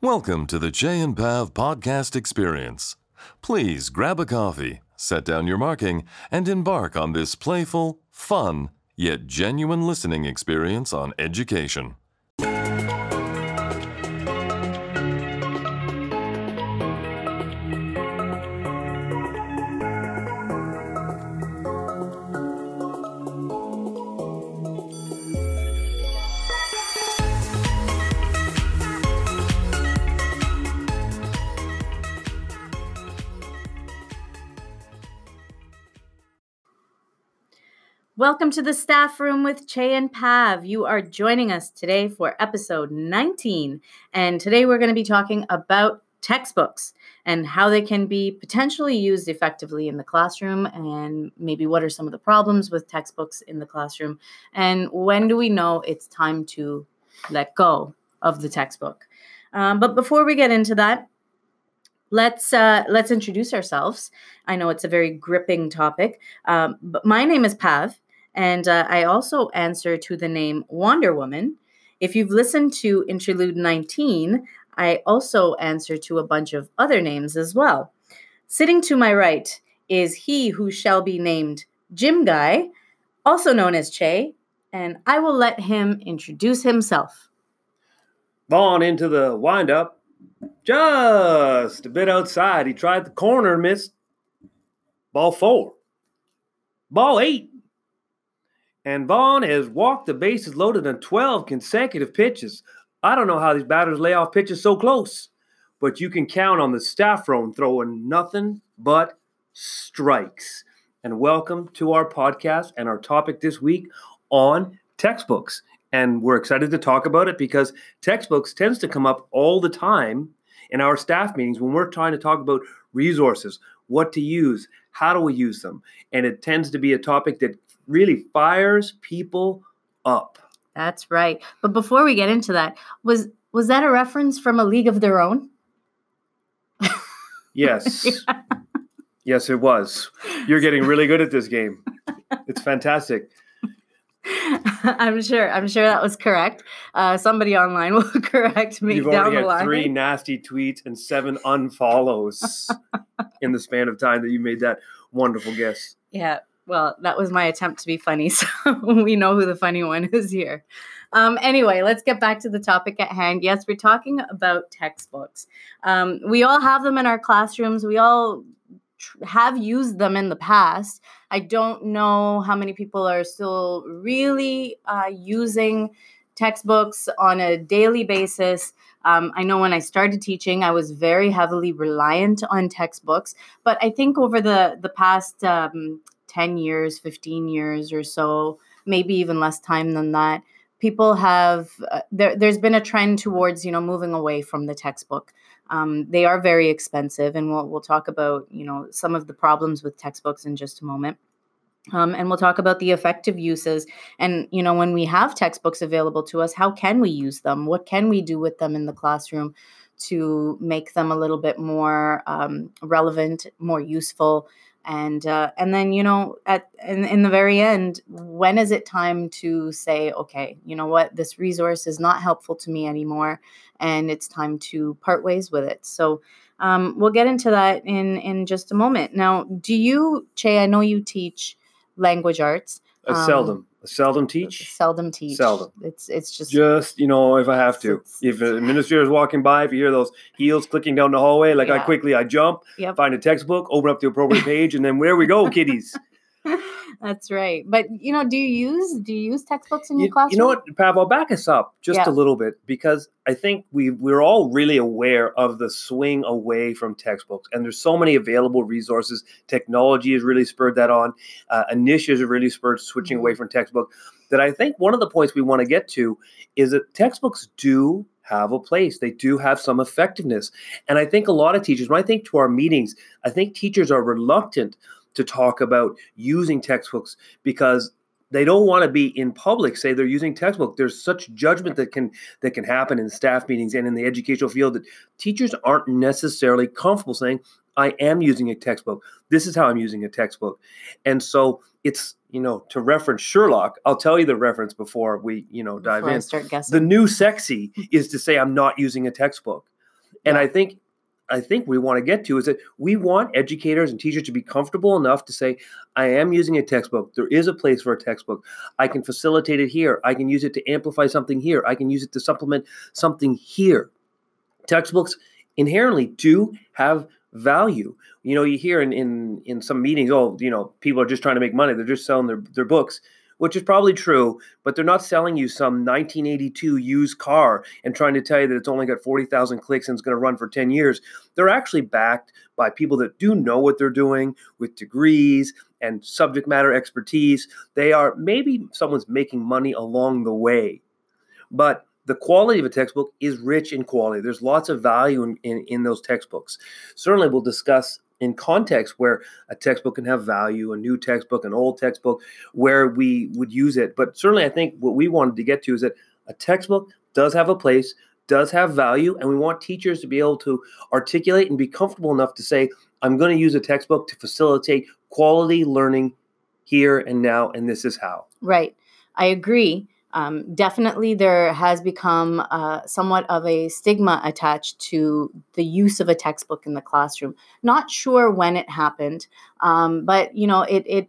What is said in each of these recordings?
Welcome to the Chey and Pav podcast experience. Please grab a coffee, set down your marking, and embark on this playful, fun, yet genuine listening experience on education. Welcome to the staff room with Chey and Pav. You are joining us today for episode 19. And today we're going to be talking about textbooks and how they can be potentially used effectively in the classroom, and maybe what are some of the problems with textbooks in the classroom, and when do we know it's time to let go of the textbook. Um, but before we get into that, let's uh, let's introduce ourselves. I know it's a very gripping topic, um, but my name is Pav, and uh, I also answer to the name Wonder Woman. If you've listened to Interlude 19, I also answer to a bunch of other names as well. Sitting to my right is he who shall be named Jim Guy, also known as Chey, and I will let him introduce himself. Vaughn into the windup. Just a bit outside. He tried the corner, and missed. Ball four. Ball eight. And Vaughn has walked the bases loaded on 12 consecutive pitches. I don't know how these batters lay off pitches so close, but you can count on the staff room throwing nothing but strikes. And welcome to our podcast and our topic this week on textbooks. And we're excited to talk about it because textbooks tends to come up all the time in our staff meetings when we're trying to talk about resources, what to use, how do we use them. And it tends to be a topic that really fires people up. That's right. But before we get into that, was was that a reference from a League of Their Own? yes. yeah. Yes, it was. You're getting really good at this game. It's fantastic. I'm sure. I'm sure that was correct. Uh, somebody online will correct me You've down the line. three nasty tweets and seven unfollows in the span of time that you made that wonderful guess. Yeah. Well, that was my attempt to be funny, so we know who the funny one is here. Um, anyway, let's get back to the topic at hand. Yes, we're talking about textbooks. Um, we all have them in our classrooms. We all tr- have used them in the past. I don't know how many people are still really uh, using textbooks on a daily basis. Um, I know when I started teaching, I was very heavily reliant on textbooks, but I think over the the past um, 10 years, 15 years or so, maybe even less time than that, people have uh, there, there's been a trend towards you know moving away from the textbook. Um, they are very expensive and we'll, we'll talk about you know some of the problems with textbooks in just a moment. Um, and we'll talk about the effective uses and you know when we have textbooks available to us how can we use them? What can we do with them in the classroom to make them a little bit more um, relevant more useful and uh, and then you know at in, in the very end when is it time to say okay you know what? This resource is not helpful to me anymore and it's time to part ways with it. So um, we'll get into that in in just a moment. Now do you Chey i know you teach language arts I Um, seldom, seldom teach. seldom teach Seldom. it's it's just Just you know, if I have to, if a administrator is walking by, if you hear those heels clicking down the hallway, like I quickly I jump, Yep. find a textbook, open up the appropriate page, and then where we go, kiddies. that's right but you know do you use do you use textbooks in your You, classroom you know what, Pav? I'll back us up just Yeah. a little bit because I think we we're all really aware of the swing away from textbooks, and there's so many available resources. Technology has really spurred that on. Uh, initiatives have really spurred switching away from textbook. That I think one of the points we want to get to is that textbooks do have a place. They do have some effectiveness, and I think a lot of teachers. When I think to our meetings, I think teachers are reluctant to talk about using textbooks because they don't want to be in public say they're using textbook. There's such judgment that can that can happen in staff meetings and in the educational field that teachers aren't necessarily comfortable saying i am using a textbook. This is how i'm using a textbook. And so it's you know to reference sherlock i'll tell you the reference before we you know dive Before in. start guessing. The new sexy is to say i'm not using a textbook. And I think I think we want to get to is that we want educators and teachers to be comfortable enough to say, I am using a textbook. There is a place for a textbook. I can facilitate it here. I can use it to amplify something here. I can use it to supplement something here. Textbooks inherently do have value. You know, you hear in, in in some meetings, oh, you know, people are just trying to make money. They're just selling their, their books which is probably true, but they're not selling you some 1982 used car and trying to tell you that it's only got 40,000 clicks and it's going to run for 10 years. They're actually backed by people that do know what they're doing with degrees and subject matter expertise. They are maybe someone's making money along the way, but the quality of a textbook is rich in quality. There's lots of value in, in, in those textbooks. Certainly, we'll discuss in context where a textbook can have value, a new textbook, an old textbook, where we would use it. But certainly, I think what we wanted to get to is that a textbook does have a place, does have value, and we want teachers to be able to articulate and be comfortable enough to say, I'm going to use a textbook to facilitate quality learning here and now, and this is how. Right. I agree um, definitely there has become uh, somewhat of a stigma attached to the use of a textbook in the classroom. Not sure when it happened, um, but you know it it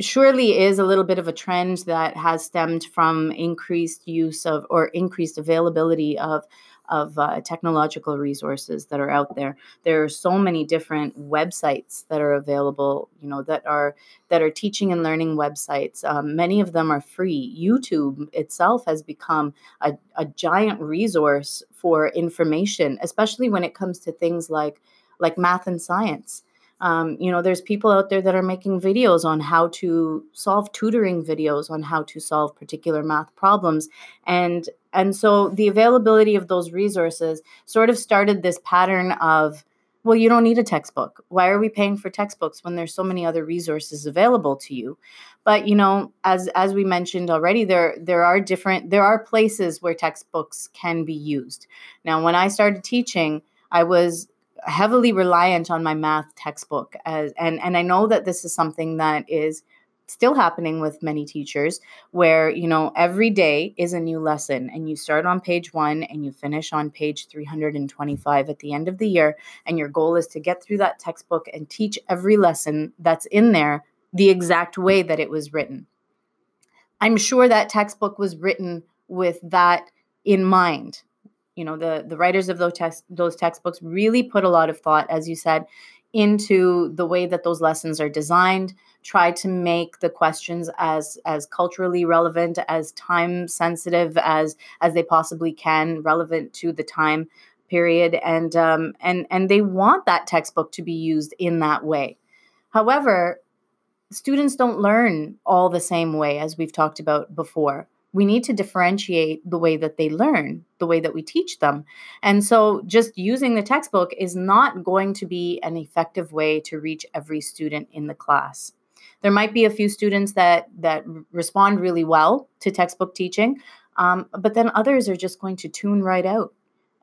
surely is a little bit of a trend that has stemmed from increased use of or increased availability of of uh, technological resources that are out there. There are so many different websites that are available, you know, that are that are teaching and learning websites. Um, many of them are free. YouTube itself has become a, a giant resource for information, especially when it comes to things like like math and science. Um, you know, there's people out there that are making videos on how to solve tutoring videos on how to solve particular math problems, and and so the availability of those resources sort of started this pattern of, well, you don't need a textbook. Why are we paying for textbooks when there's so many other resources available to you? But you know, as as we mentioned already, there there are different there are places where textbooks can be used. Now, when I started teaching, I was heavily reliant on my math textbook as and and I know that this is something that is still happening with many teachers where you know every day is a new lesson and you start on page 1 and you finish on page 325 at the end of the year and your goal is to get through that textbook and teach every lesson that's in there the exact way that it was written. I'm sure that textbook was written with that in mind. You know the the writers of those text those textbooks really put a lot of thought as you said into the way that those lessons are designed try to make the questions as as culturally relevant as time sensitive as as they possibly can relevant to the time period and um, and and they want that textbook to be used in that way however students don't learn all the same way as we've talked about before we need to differentiate the way that they learn, the way that we teach them. And so just using the textbook is not going to be an effective way to reach every student in the class. There might be a few students that that respond really well to textbook teaching, um, but then others are just going to tune right out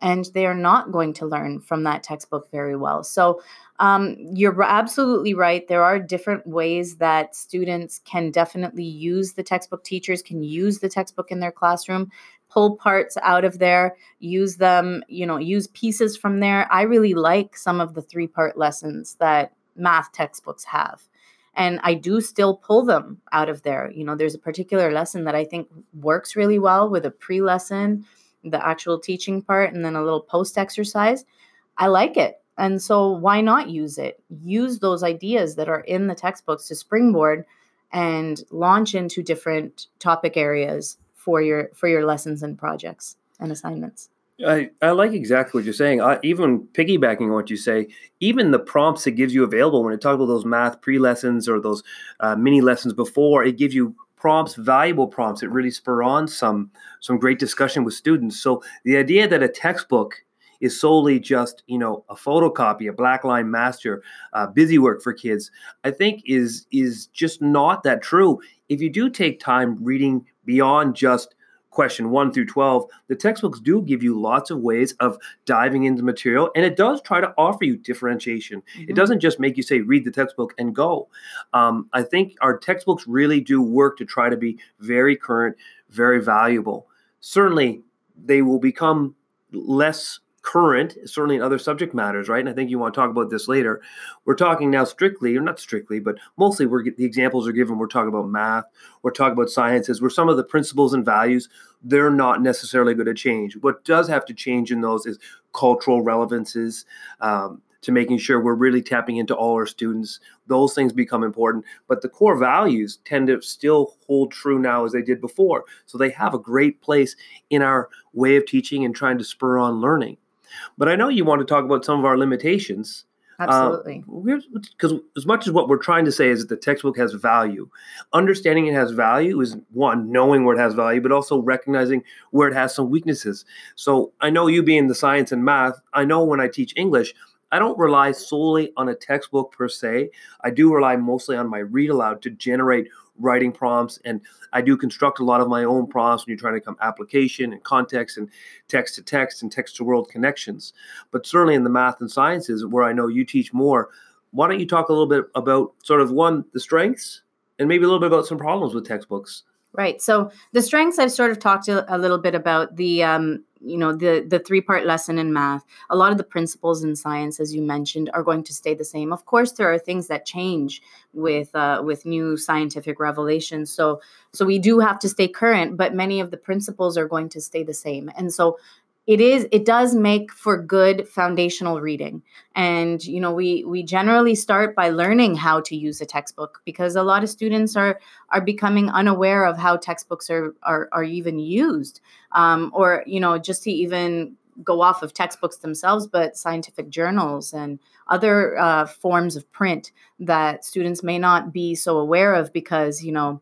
and they are not going to learn from that textbook very well. So um, you're absolutely right. There are different ways that students can definitely use the textbook. Teachers can use the textbook in their classroom, pull parts out of there, use them, you know, use pieces from there. I really like some of the three part lessons that math textbooks have. And I do still pull them out of there. You know, there's a particular lesson that I think works really well with a pre lesson, the actual teaching part, and then a little post exercise. I like it. And so, why not use it? Use those ideas that are in the textbooks to springboard and launch into different topic areas for your for your lessons and projects and assignments. I, I like exactly what you're saying. I, even piggybacking on what you say, even the prompts it gives you available when it talks about those math pre lessons or those uh, mini lessons before, it gives you prompts, valuable prompts. It really spur on some some great discussion with students. So the idea that a textbook is solely just you know a photocopy, a black line master, uh, busy work for kids, I think is is just not that true. If you do take time reading beyond just question 1 through 12 the textbooks do give you lots of ways of diving into material and it does try to offer you differentiation. Mm-hmm. it doesn't just make you say read the textbook and go. Um, i think our textbooks really do work to try to be very current very valuable. Certainly they will become less current, certainly in other subject matters, right? And I think you want to talk about this later. We're talking now strictly, or not strictly, but mostly we're the examples are given. We're talking about math, we're talking about sciences, where some of the principles and values they're not necessarily going to change. What does have to change in those is cultural relevances. Um, to making sure we're really tapping into all our students. Those things become important, but the core values tend to still hold true now as they did before. So they have a great place in our way of teaching and trying to spur on learning. But I know you want to talk about some of our limitations. Absolutely. Because uh, as much as what we're trying to say is that the textbook has value, understanding it has value is one, knowing where it has value, but also recognizing where it has some weaknesses. So I know you being the science and math, I know when I teach English, I don't rely solely on a textbook per se. I do rely mostly on my read aloud to generate writing prompts and I do construct a lot of my own prompts when you're trying to come application and context and text to text and text to world connections. But certainly in the math and sciences where I know you teach more, why don't you talk a little bit about sort of one the strengths and maybe a little bit about some problems with textbooks? Right. So the strengths I've sort of talked a, little bit about the um, you know the the three part lesson in math. A lot of the principles in science, as you mentioned, are going to stay the same. Of course, there are things that change with uh, with new scientific revelations. So so we do have to stay current, but many of the principles are going to stay the same. And so it is it does make for good foundational reading. And you know we we generally start by learning how to use a textbook because a lot of students are are becoming unaware of how textbooks are are, are even used um, or you know just to even go off of textbooks themselves but scientific journals and other uh, forms of print that students may not be so aware of because you know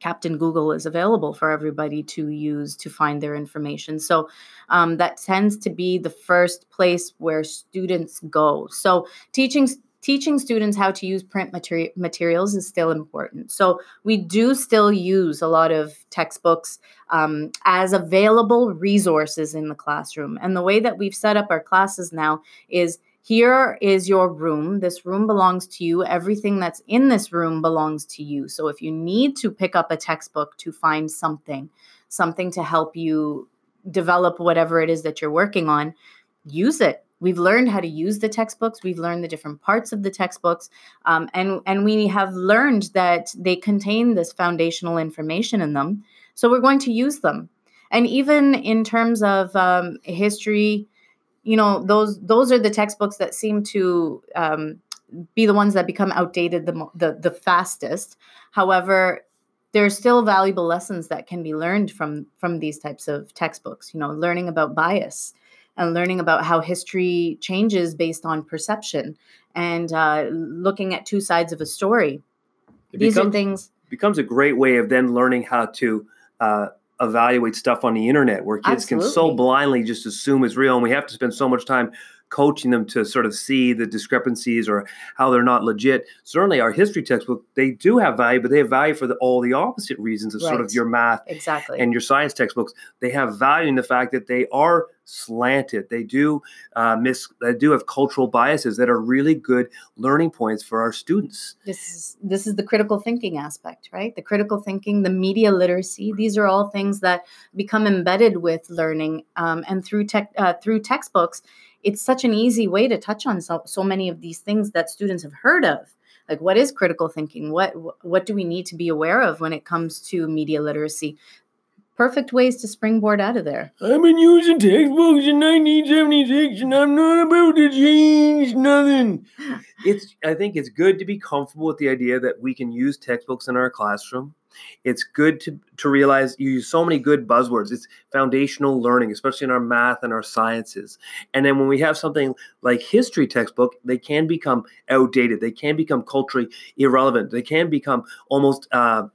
Captain Google is available for everybody to use to find their information. So um, that tends to be the first place where students go. So teaching teaching students how to use print materi- materials is still important. So we do still use a lot of textbooks um, as available resources in the classroom. And the way that we've set up our classes now is here is your room. This room belongs to you. Everything that's in this room belongs to you. So if you need to pick up a textbook to find something, something to help you develop whatever it is that you're working on, use it. We've learned how to use the textbooks. We've learned the different parts of the textbooks, um, and and we have learned that they contain this foundational information in them. So we're going to use them. And even in terms of um, history, you know those those are the textbooks that seem to um, be the ones that become outdated the, the the fastest. However there are still valuable lessons that can be learned from from these types of textbooks you know learning about bias and learning about how history changes based on perception and uh, looking at two sides of a story. It these becomes, are things becomes a great way of then learning how to uh, evaluate stuff on the internet where kids Absolutely. can so blindly just assume it's real and we have to spend so much time coaching them to sort of see the discrepancies or how they're not legit. Certainly, our history textbook they do have value, but they have value for the, all the opposite reasons of right. sort of your math exactly and your science textbooks. They have value in the fact that they are slanted. They do uh, miss. They do have cultural biases that are really good learning points for our students. This is this is the critical thinking aspect, right? The critical thinking, the media literacy. These are all things that become embedded with learning, um, and through tech uh, through textbooks it's such an easy way to touch on so, so many of these things that students have heard of. Like what is critical thinking? What what do we need to be aware of when it comes to media literacy? Perfect ways to springboard out of there. I've been using textbooks in 1976 and i'm not about to change nothing. It's i think it's good to be comfortable with the idea that we can use textbooks in our classroom it's good to, to realize you use so many good buzzwords. It's foundational learning, especially in our math and our sciences. And then when we have something like history textbook, they can become outdated. They can become culturally irrelevant. They can become almost uh,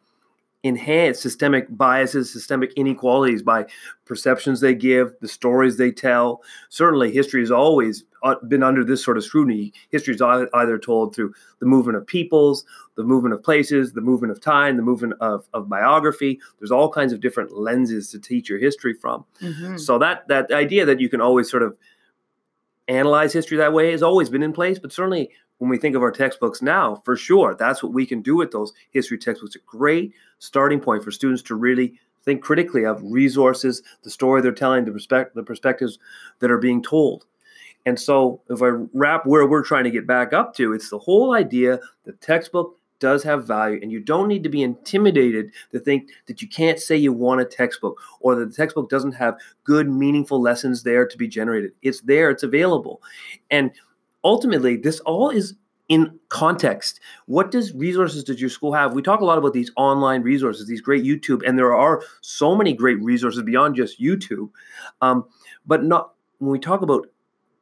enhance systemic biases, systemic inequalities by perceptions they give, the stories they tell. Certainly, history is always been under this sort of scrutiny. History is either told through the movement of peoples, the movement of places, the movement of time, the movement of, of biography. There's all kinds of different lenses to teach your history from. Mm-hmm. So that that idea that you can always sort of analyze history that way has always been in place, but certainly when we think of our textbooks now, for sure, that's what we can do with those history textbooks. A great starting point for students to really think critically of resources, the story they're telling, the, respect, the perspectives that are being told. And so, if I wrap where we're trying to get back up to, it's the whole idea that textbook does have value, and you don't need to be intimidated to think that you can't say you want a textbook or that the textbook doesn't have good, meaningful lessons there to be generated. It's there, it's available. And ultimately, this all is in context. What does resources does your school have? We talk a lot about these online resources, these great YouTube, and there are so many great resources beyond just YouTube. Um, but not when we talk about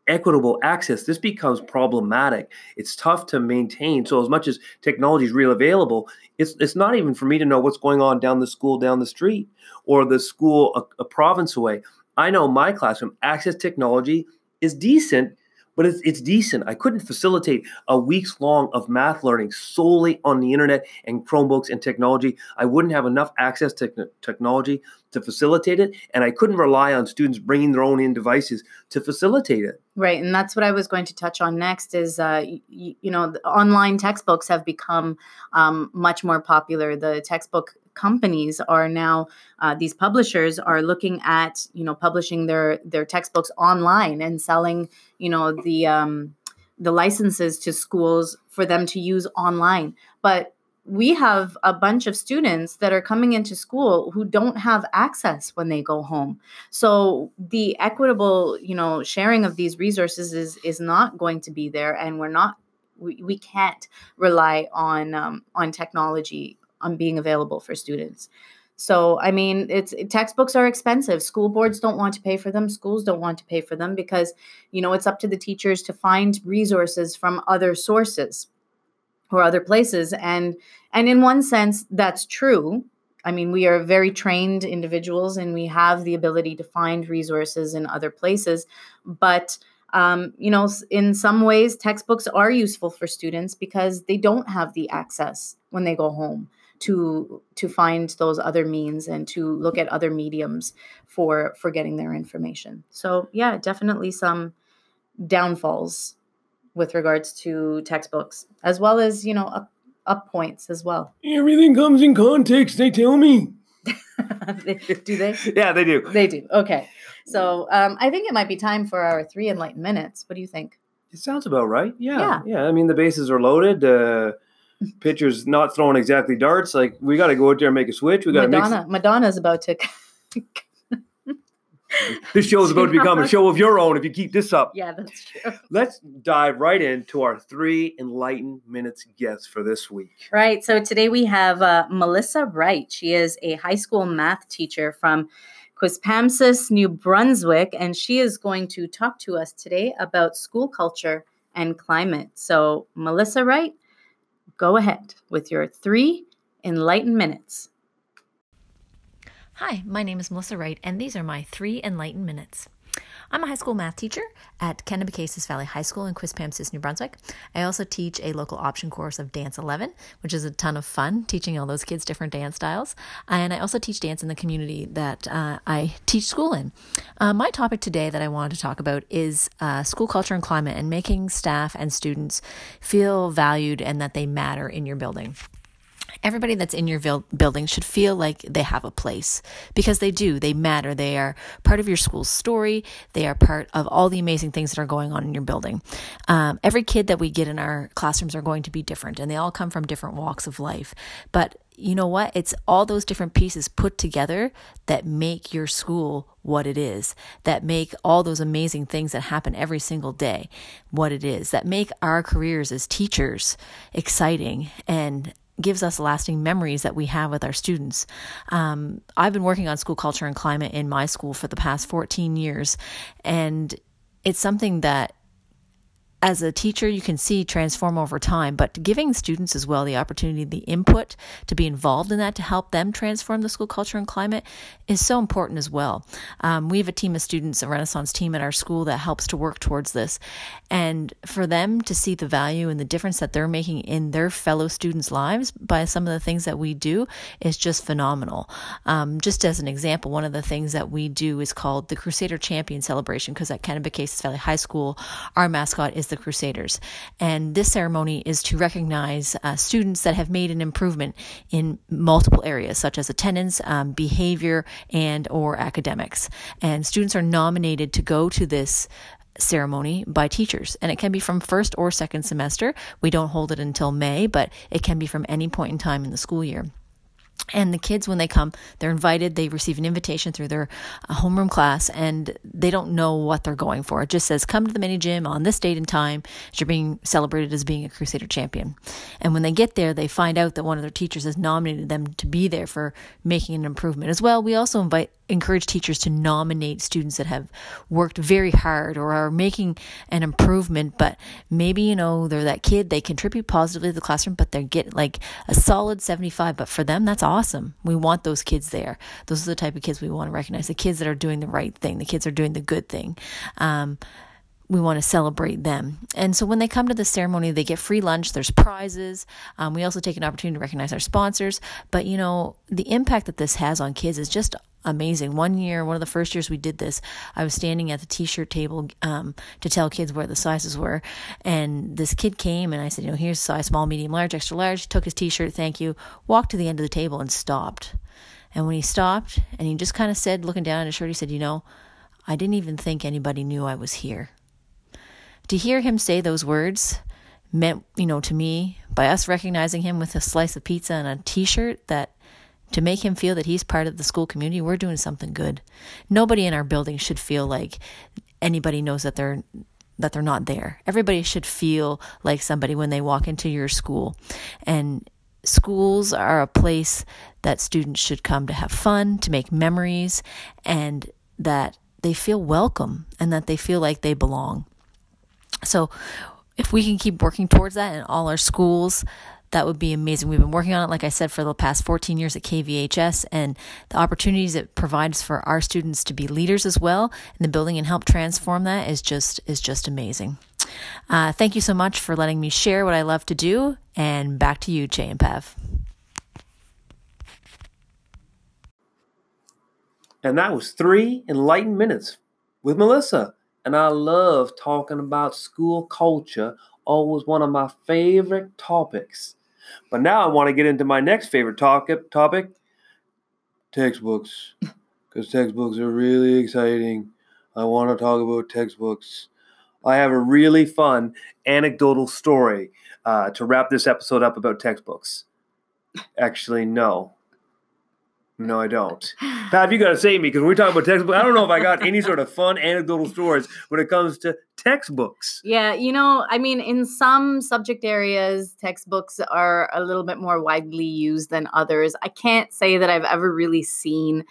equitable access, this becomes problematic. It's tough to maintain. So as much as technology is real available, it's it's not even for me to know what's going on down the school down the street or the school a, a province away. I know my classroom access technology is decent but it's, it's decent. I couldn't facilitate a weeks long of math learning solely on the internet and Chromebooks and technology. I wouldn't have enough access to technology to facilitate it, and I couldn't rely on students bringing their own in devices to facilitate it. Right, and that's what I was going to touch on next. Is uh, you, you know, online textbooks have become um, much more popular. The textbook companies are now uh, these publishers are looking at you know publishing their their textbooks online and selling you know the um, the licenses to schools for them to use online. But we have a bunch of students that are coming into school who don't have access when they go home. So the equitable you know sharing of these resources is is not going to be there and we're not we, we can't rely on um, on technology on being available for students. So, I mean, it's textbooks are expensive. School boards don't want to pay for them. Schools don't want to pay for them because, you know, it's up to the teachers to find resources from other sources or other places. And and in one sense, that's true. I mean, we are very trained individuals and we have the ability to find resources in other places. But um, you know, in some ways, textbooks are useful for students because they don't have the access when they go home to to find those other means and to look at other mediums for for getting their information. So yeah definitely some downfalls with regards to textbooks as well as you know up, up points as well. Everything comes in context they tell me. Do they? Yeah they do. They do. Okay. So um, i think it might be time for our three enlightened minutes. What do you think? It sounds about right. Yeah. Yeah, yeah. i mean the bases are loaded uh pitchers not throwing exactly darts. Like we got to go out there and make a switch. We got to Madonna. Mix... Madonna's about to. this show is about to become a show of your own if you keep this up. Yeah, that's true. Let's dive right into our three enlightened minutes guests for this week. Right. So today we have uh, Melissa Wright. She is a high school math teacher from Quispamsis, New Brunswick, and she is going to talk to us today about school culture and climate. So, Melissa Wright, Go ahead with your three enlightened minutes. Hi, my name is Melissa Wright, and these are my three enlightened minutes. I'm a high school math teacher at Kennebecasis Valley High School in Quispamsis, New Brunswick. I also teach a local option course of Dance 11, which is a ton of fun, teaching all those kids different dance styles. And I also teach dance in the community that uh, I teach school in. Uh, my topic today that I wanted to talk about is uh, school culture and climate and making staff and students feel valued and that they matter in your building everybody that's in your building should feel like they have a place because they do. They matter. They are part of your school's story. They are part of all the amazing things that are going on in your building. Um, every kid that we get in our classrooms are going to be different and they all come from different walks of life. But you know what? It's all those different pieces put together that make your school what it is, that make all those amazing things that happen every single day what it is, that make our careers as teachers exciting and gives us lasting memories that we have with our students. Um, I've been working on school culture and climate in my school for the past 14 years, and it's something that as a teacher, you can see transform over time, but giving students as well the opportunity, the input to be involved in that to help them transform the school culture and climate is so important as well. Um, we have a team of students, a Renaissance team at our school that helps to work towards this. And for them to see the value and the difference that they're making in their fellow students' lives by some of the things that we do is just phenomenal. Um, just as an example, one of the things that we do is called the Crusader Champion Celebration because at Kennebecasis Valley High School, our mascot is the Crusaders. And this ceremony is to recognize uh, students that have made an improvement in multiple areas, such as attendance, um, behavior, and or academics. And students are nominated to go to this ceremony by teachers. And it can be from first or second semester. We don't hold it until May, but it can be from any point in time in the school year. And the kids, when they come, they're invited. They receive an invitation through their uh, homeroom class, and they don't know what they're going for. It just says, "Come to the mini gym on this date and time." You're being celebrated as being a Crusader champion. And when they get there, they find out that one of their teachers has nominated them to be there for making an improvement as well. We also invite encourage teachers to nominate students that have worked very hard or are making an improvement, but maybe, you know, they're that kid, they contribute positively to the classroom, but they get like a solid 75. But for them, that's awesome. We want those kids there. Those are the type of kids we want to recognize the kids that are doing the right thing, the kids are doing the good thing. Um, we want to celebrate them. And so when they come to the ceremony, they get free lunch, there's prizes. Um, we also take an opportunity to recognize our sponsors. But, you know, the impact that this has on kids is just amazing. One year, one of the first years we did this, I was standing at the t-shirt table um, to tell kids where the sizes were, and this kid came and I said, you know, here's size small, medium, large, extra large. Took his t-shirt, thank you. Walked to the end of the table and stopped. And when he stopped, and he just kind of said, looking down at his shirt, he said, you know, I didn't even think anybody knew I was here. To hear him say those words meant, you know, to me, by us recognizing him with a slice of pizza and a t-shirt, that to make him feel that he's part of the school community, we're doing something good. Nobody in our building should feel like anybody knows that they're that they're not there. Everybody should feel like somebody when they walk into your school. And schools are a place that students should come to have fun, to make memories, and that they feel welcome and that they feel like they belong. So if we can keep working towards that in all our schools, that would be amazing. We've been working on it, like I said, for the past 14 years at KVHS, and the opportunities it provides for our students to be leaders as well in the building and help transform that is just is just amazing. Uh, thank you so much for letting me share what I love to do, and back to you, Jay and Pav. And that was three enlightened minutes with Melissa. And I love talking about school culture, always one of my favorite topics. But now I want to get into my next favorite topic topic textbooks. Because textbooks are really exciting. I want to talk about textbooks. I have a really fun anecdotal story uh, to wrap this episode up about textbooks. Actually, no. No, I don't. Pat, you got to save me because we're talking about textbooks. I don't know if I got any sort of fun anecdotal stories when it comes to textbooks. Yeah, you know, I mean, in some subject areas, textbooks are a little bit more widely used than others. I can't say that I've ever really seen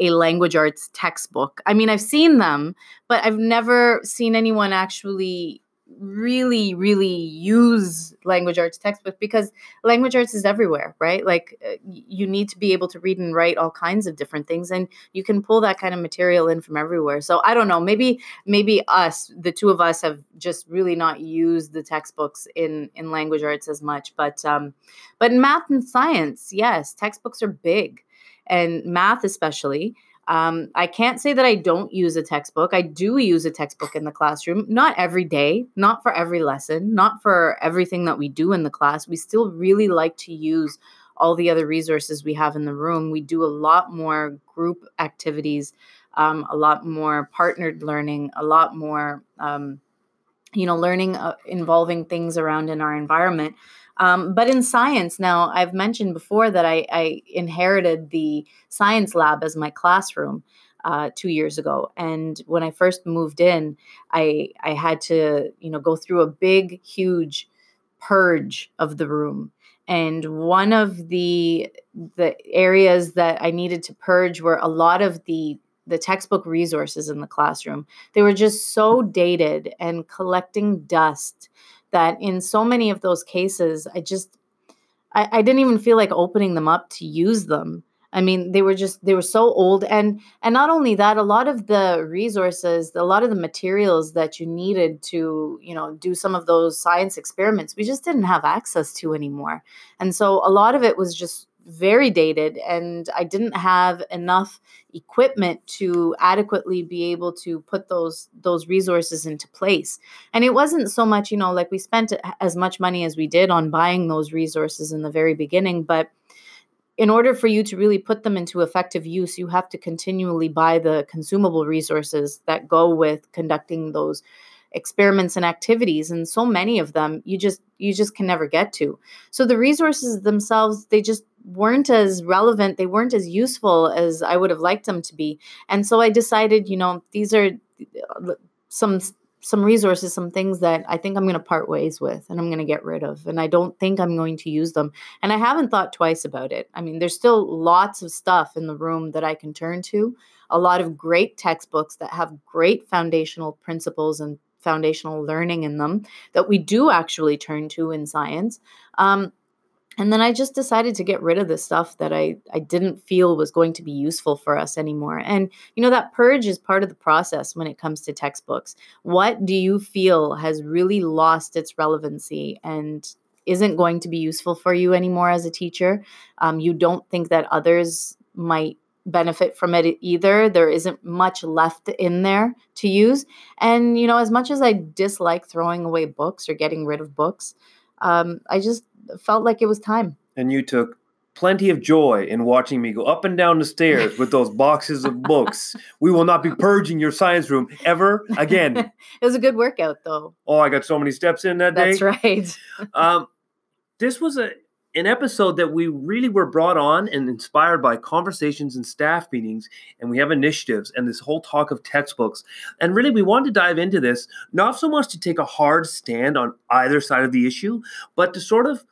a language arts textbook. I mean, I've seen them, but I've never seen anyone actually really really use language arts textbook because language arts is everywhere right? Like uh, you need to be able to read and write all kinds of different things and you can pull that kind of material in from everywhere. So i don't know maybe maybe us the two of us have just really not used the textbooks in in language arts as much but um but in math and science yes textbooks are big. And math especially um, I can't say that I don't use a textbook. I do use a textbook in the classroom, not every day, not for every lesson, not for everything that we do in the class. We still really like to use all the other resources we have in the room. We do a lot more group activities, um, a lot more partnered learning, a lot more, um, you know, learning uh, involving things around in our environment. Um, but in science, now I've mentioned before that I, I inherited the science lab as my classroom. Uh, two years ago. And when I first moved in, I I had to you know go through a big, huge purge of the room. And one of the the areas that I needed to purge were a lot of the the textbook resources in the classroom. They were just so dated and collecting dust that in so many of those cases, I just I, I didn't even feel like opening them up to use them. I mean, they were just they were so old and and not only that, a lot of the resources, a lot of the materials that you needed to, you know, do some of those science experiments, we just didn't have access to anymore. And so a lot of it was just very dated and I didn't have enough equipment to adequately be able to put those those resources into place. And it wasn't so much, you know, like we spent as much money as we did on buying those resources in the very beginning, but in order for you to really put them into effective use, you have to continually buy the consumable resources that go with conducting those experiments and activities and so many of them you just you just can never get to. So the resources themselves they just weren't as relevant they weren't as useful as i would have liked them to be. And so i decided you know these are uh, some some resources some things that i think i'm going to part ways with and i'm going to get rid of and i don't think i'm going to use them. And i haven't thought twice about it. I mean there's still lots of stuff in the room that i can turn to a lot of great textbooks that have great foundational principles and foundational learning in them that we do actually turn to in science um, and then I just decided to get rid of the stuff that I, I didn't feel was going to be useful for us anymore. And, you know, that purge is part of the process when it comes to textbooks. What do you feel has really lost its relevancy and isn't going to be useful for you anymore as a teacher? Um, you don't think that others might benefit from it either. There isn't much left in there to use. And, you know, as much as I dislike throwing away books or getting rid of books, um, I just felt like it was time. And you took plenty of joy in watching me go up and down the stairs with those boxes of books. We will not be purging your science room ever again. it was a good workout, though. Oh, I got so many steps in that day. That's right. um, this was a an episode that we really were brought on and inspired by conversations and staff meetings and we have initiatives and this whole talk of textbooks. And really we wanted to dive into this not so much to take a hard stand on either side of the issue but to sort of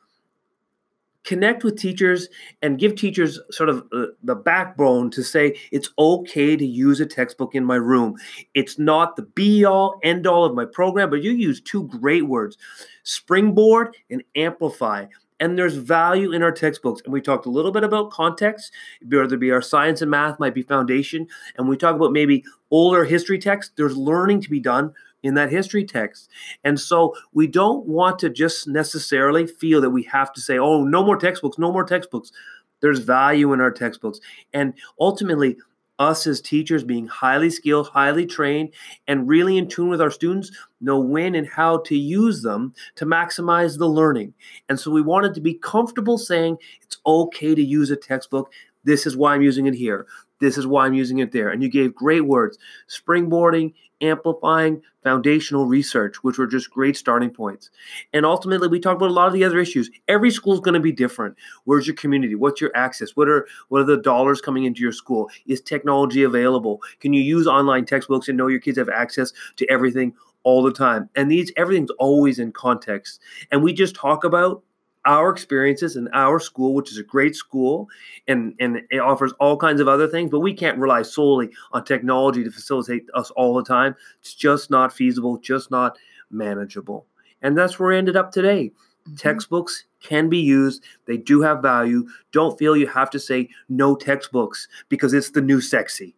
connect with teachers and give teachers sort of uh, the backbone to say it's okay to use a textbook in my room. It's not the be all end all of my program but you use two great words springboard and amplify and there's value in our textbooks. And we talked a little bit about context, whether it be our science and math might be foundation, and we talk about maybe older history text. There's learning to be done in that history text. And so we don't want to just necessarily feel that we have to say, oh, no more textbooks, no more textbooks. There's value in our textbooks. And ultimately, us as teachers being highly skilled, highly trained, and really in tune with our students know when and how to use them to maximize the learning. And so we wanted to be comfortable saying it's okay to use a textbook. This is why I'm using it here. This is why I'm using it there. And you gave great words springboarding, amplifying, foundational research, which were just great starting points. And ultimately, we talked about a lot of the other issues. Every school is going to be different. Where's your community? What's your access? What are what are the dollars coming into your school? Is technology available? Can you use online textbooks and know your kids have access to everything all the time? And these everything's always in context. And we just talk about our experiences in our school, which is a great school, and and it offers all kinds of other things, but we can't rely solely on technology to facilitate us all the time. It's just not feasible, just not manageable. And that's where we ended up today. Mm-hmm. Textbooks can be used. They do have value. Don't feel you have to say no textbooks because it's the new sexy.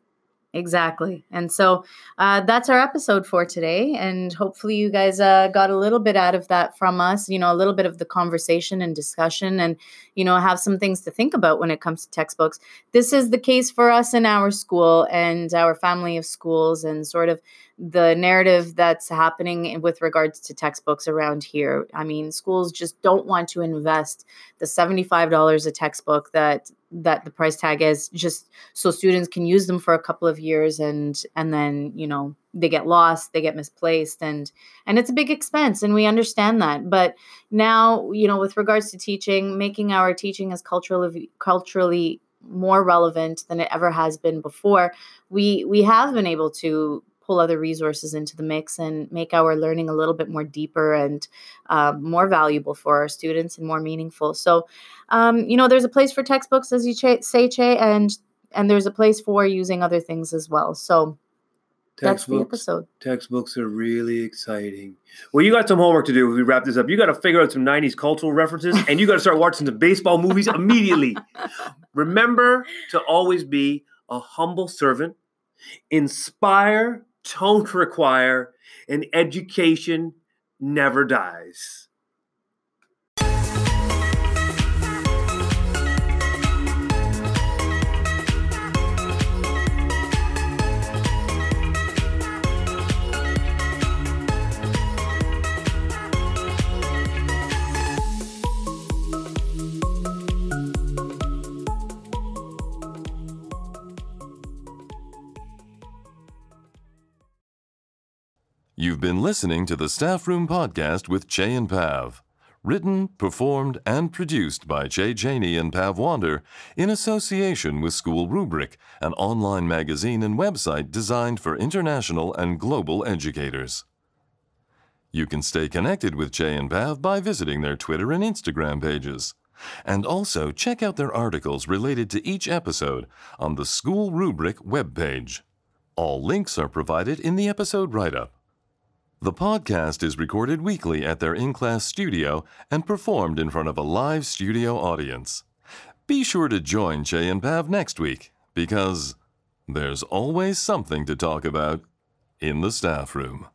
Exactly. And so uh, that's our episode for today. And hopefully, you guys uh, got a little bit out of that from us, you know, a little bit of the conversation and discussion, and, you know, have some things to think about when it comes to textbooks. This is the case for us in our school and our family of schools, and sort of the narrative that's happening with regards to textbooks around here. I mean, schools just don't want to invest the $75 a textbook that that the price tag is just so students can use them for a couple of years and and then, you know, they get lost, they get misplaced and and it's a big expense and we understand that. But now, you know, with regards to teaching, making our teaching as culturally culturally more relevant than it ever has been before, we we have been able to pull other resources into the mix and make our learning a little bit more deeper and um, more valuable for our students and more meaningful. So, um, you know, there's a place for textbooks, as you ch- say, Chey, and and there's a place for using other things as well. So. That's the episode. Textbooks are really exciting. Well, you got some homework to do as we wrap this up. You got to figure out some 90s cultural references and you got to start watching some baseball movies immediately. Remember to always be a humble servant, inspire don't require, and education never dies. You've been listening to the Staff Room Podcast with Chey and Pav. Written, performed, and produced by Chey Cheney and Pav Wander in association with School Rubric, an online magazine and website designed for international and global educators. You can stay connected with Chey and Pav by visiting their Twitter and Instagram pages. And also check out their articles related to each episode on the School Rubric webpage. All links are provided in the episode write up. The podcast is recorded weekly at their in class studio and performed in front of a live studio audience. Be sure to join Chey and Pav next week because there's always something to talk about in the staff room.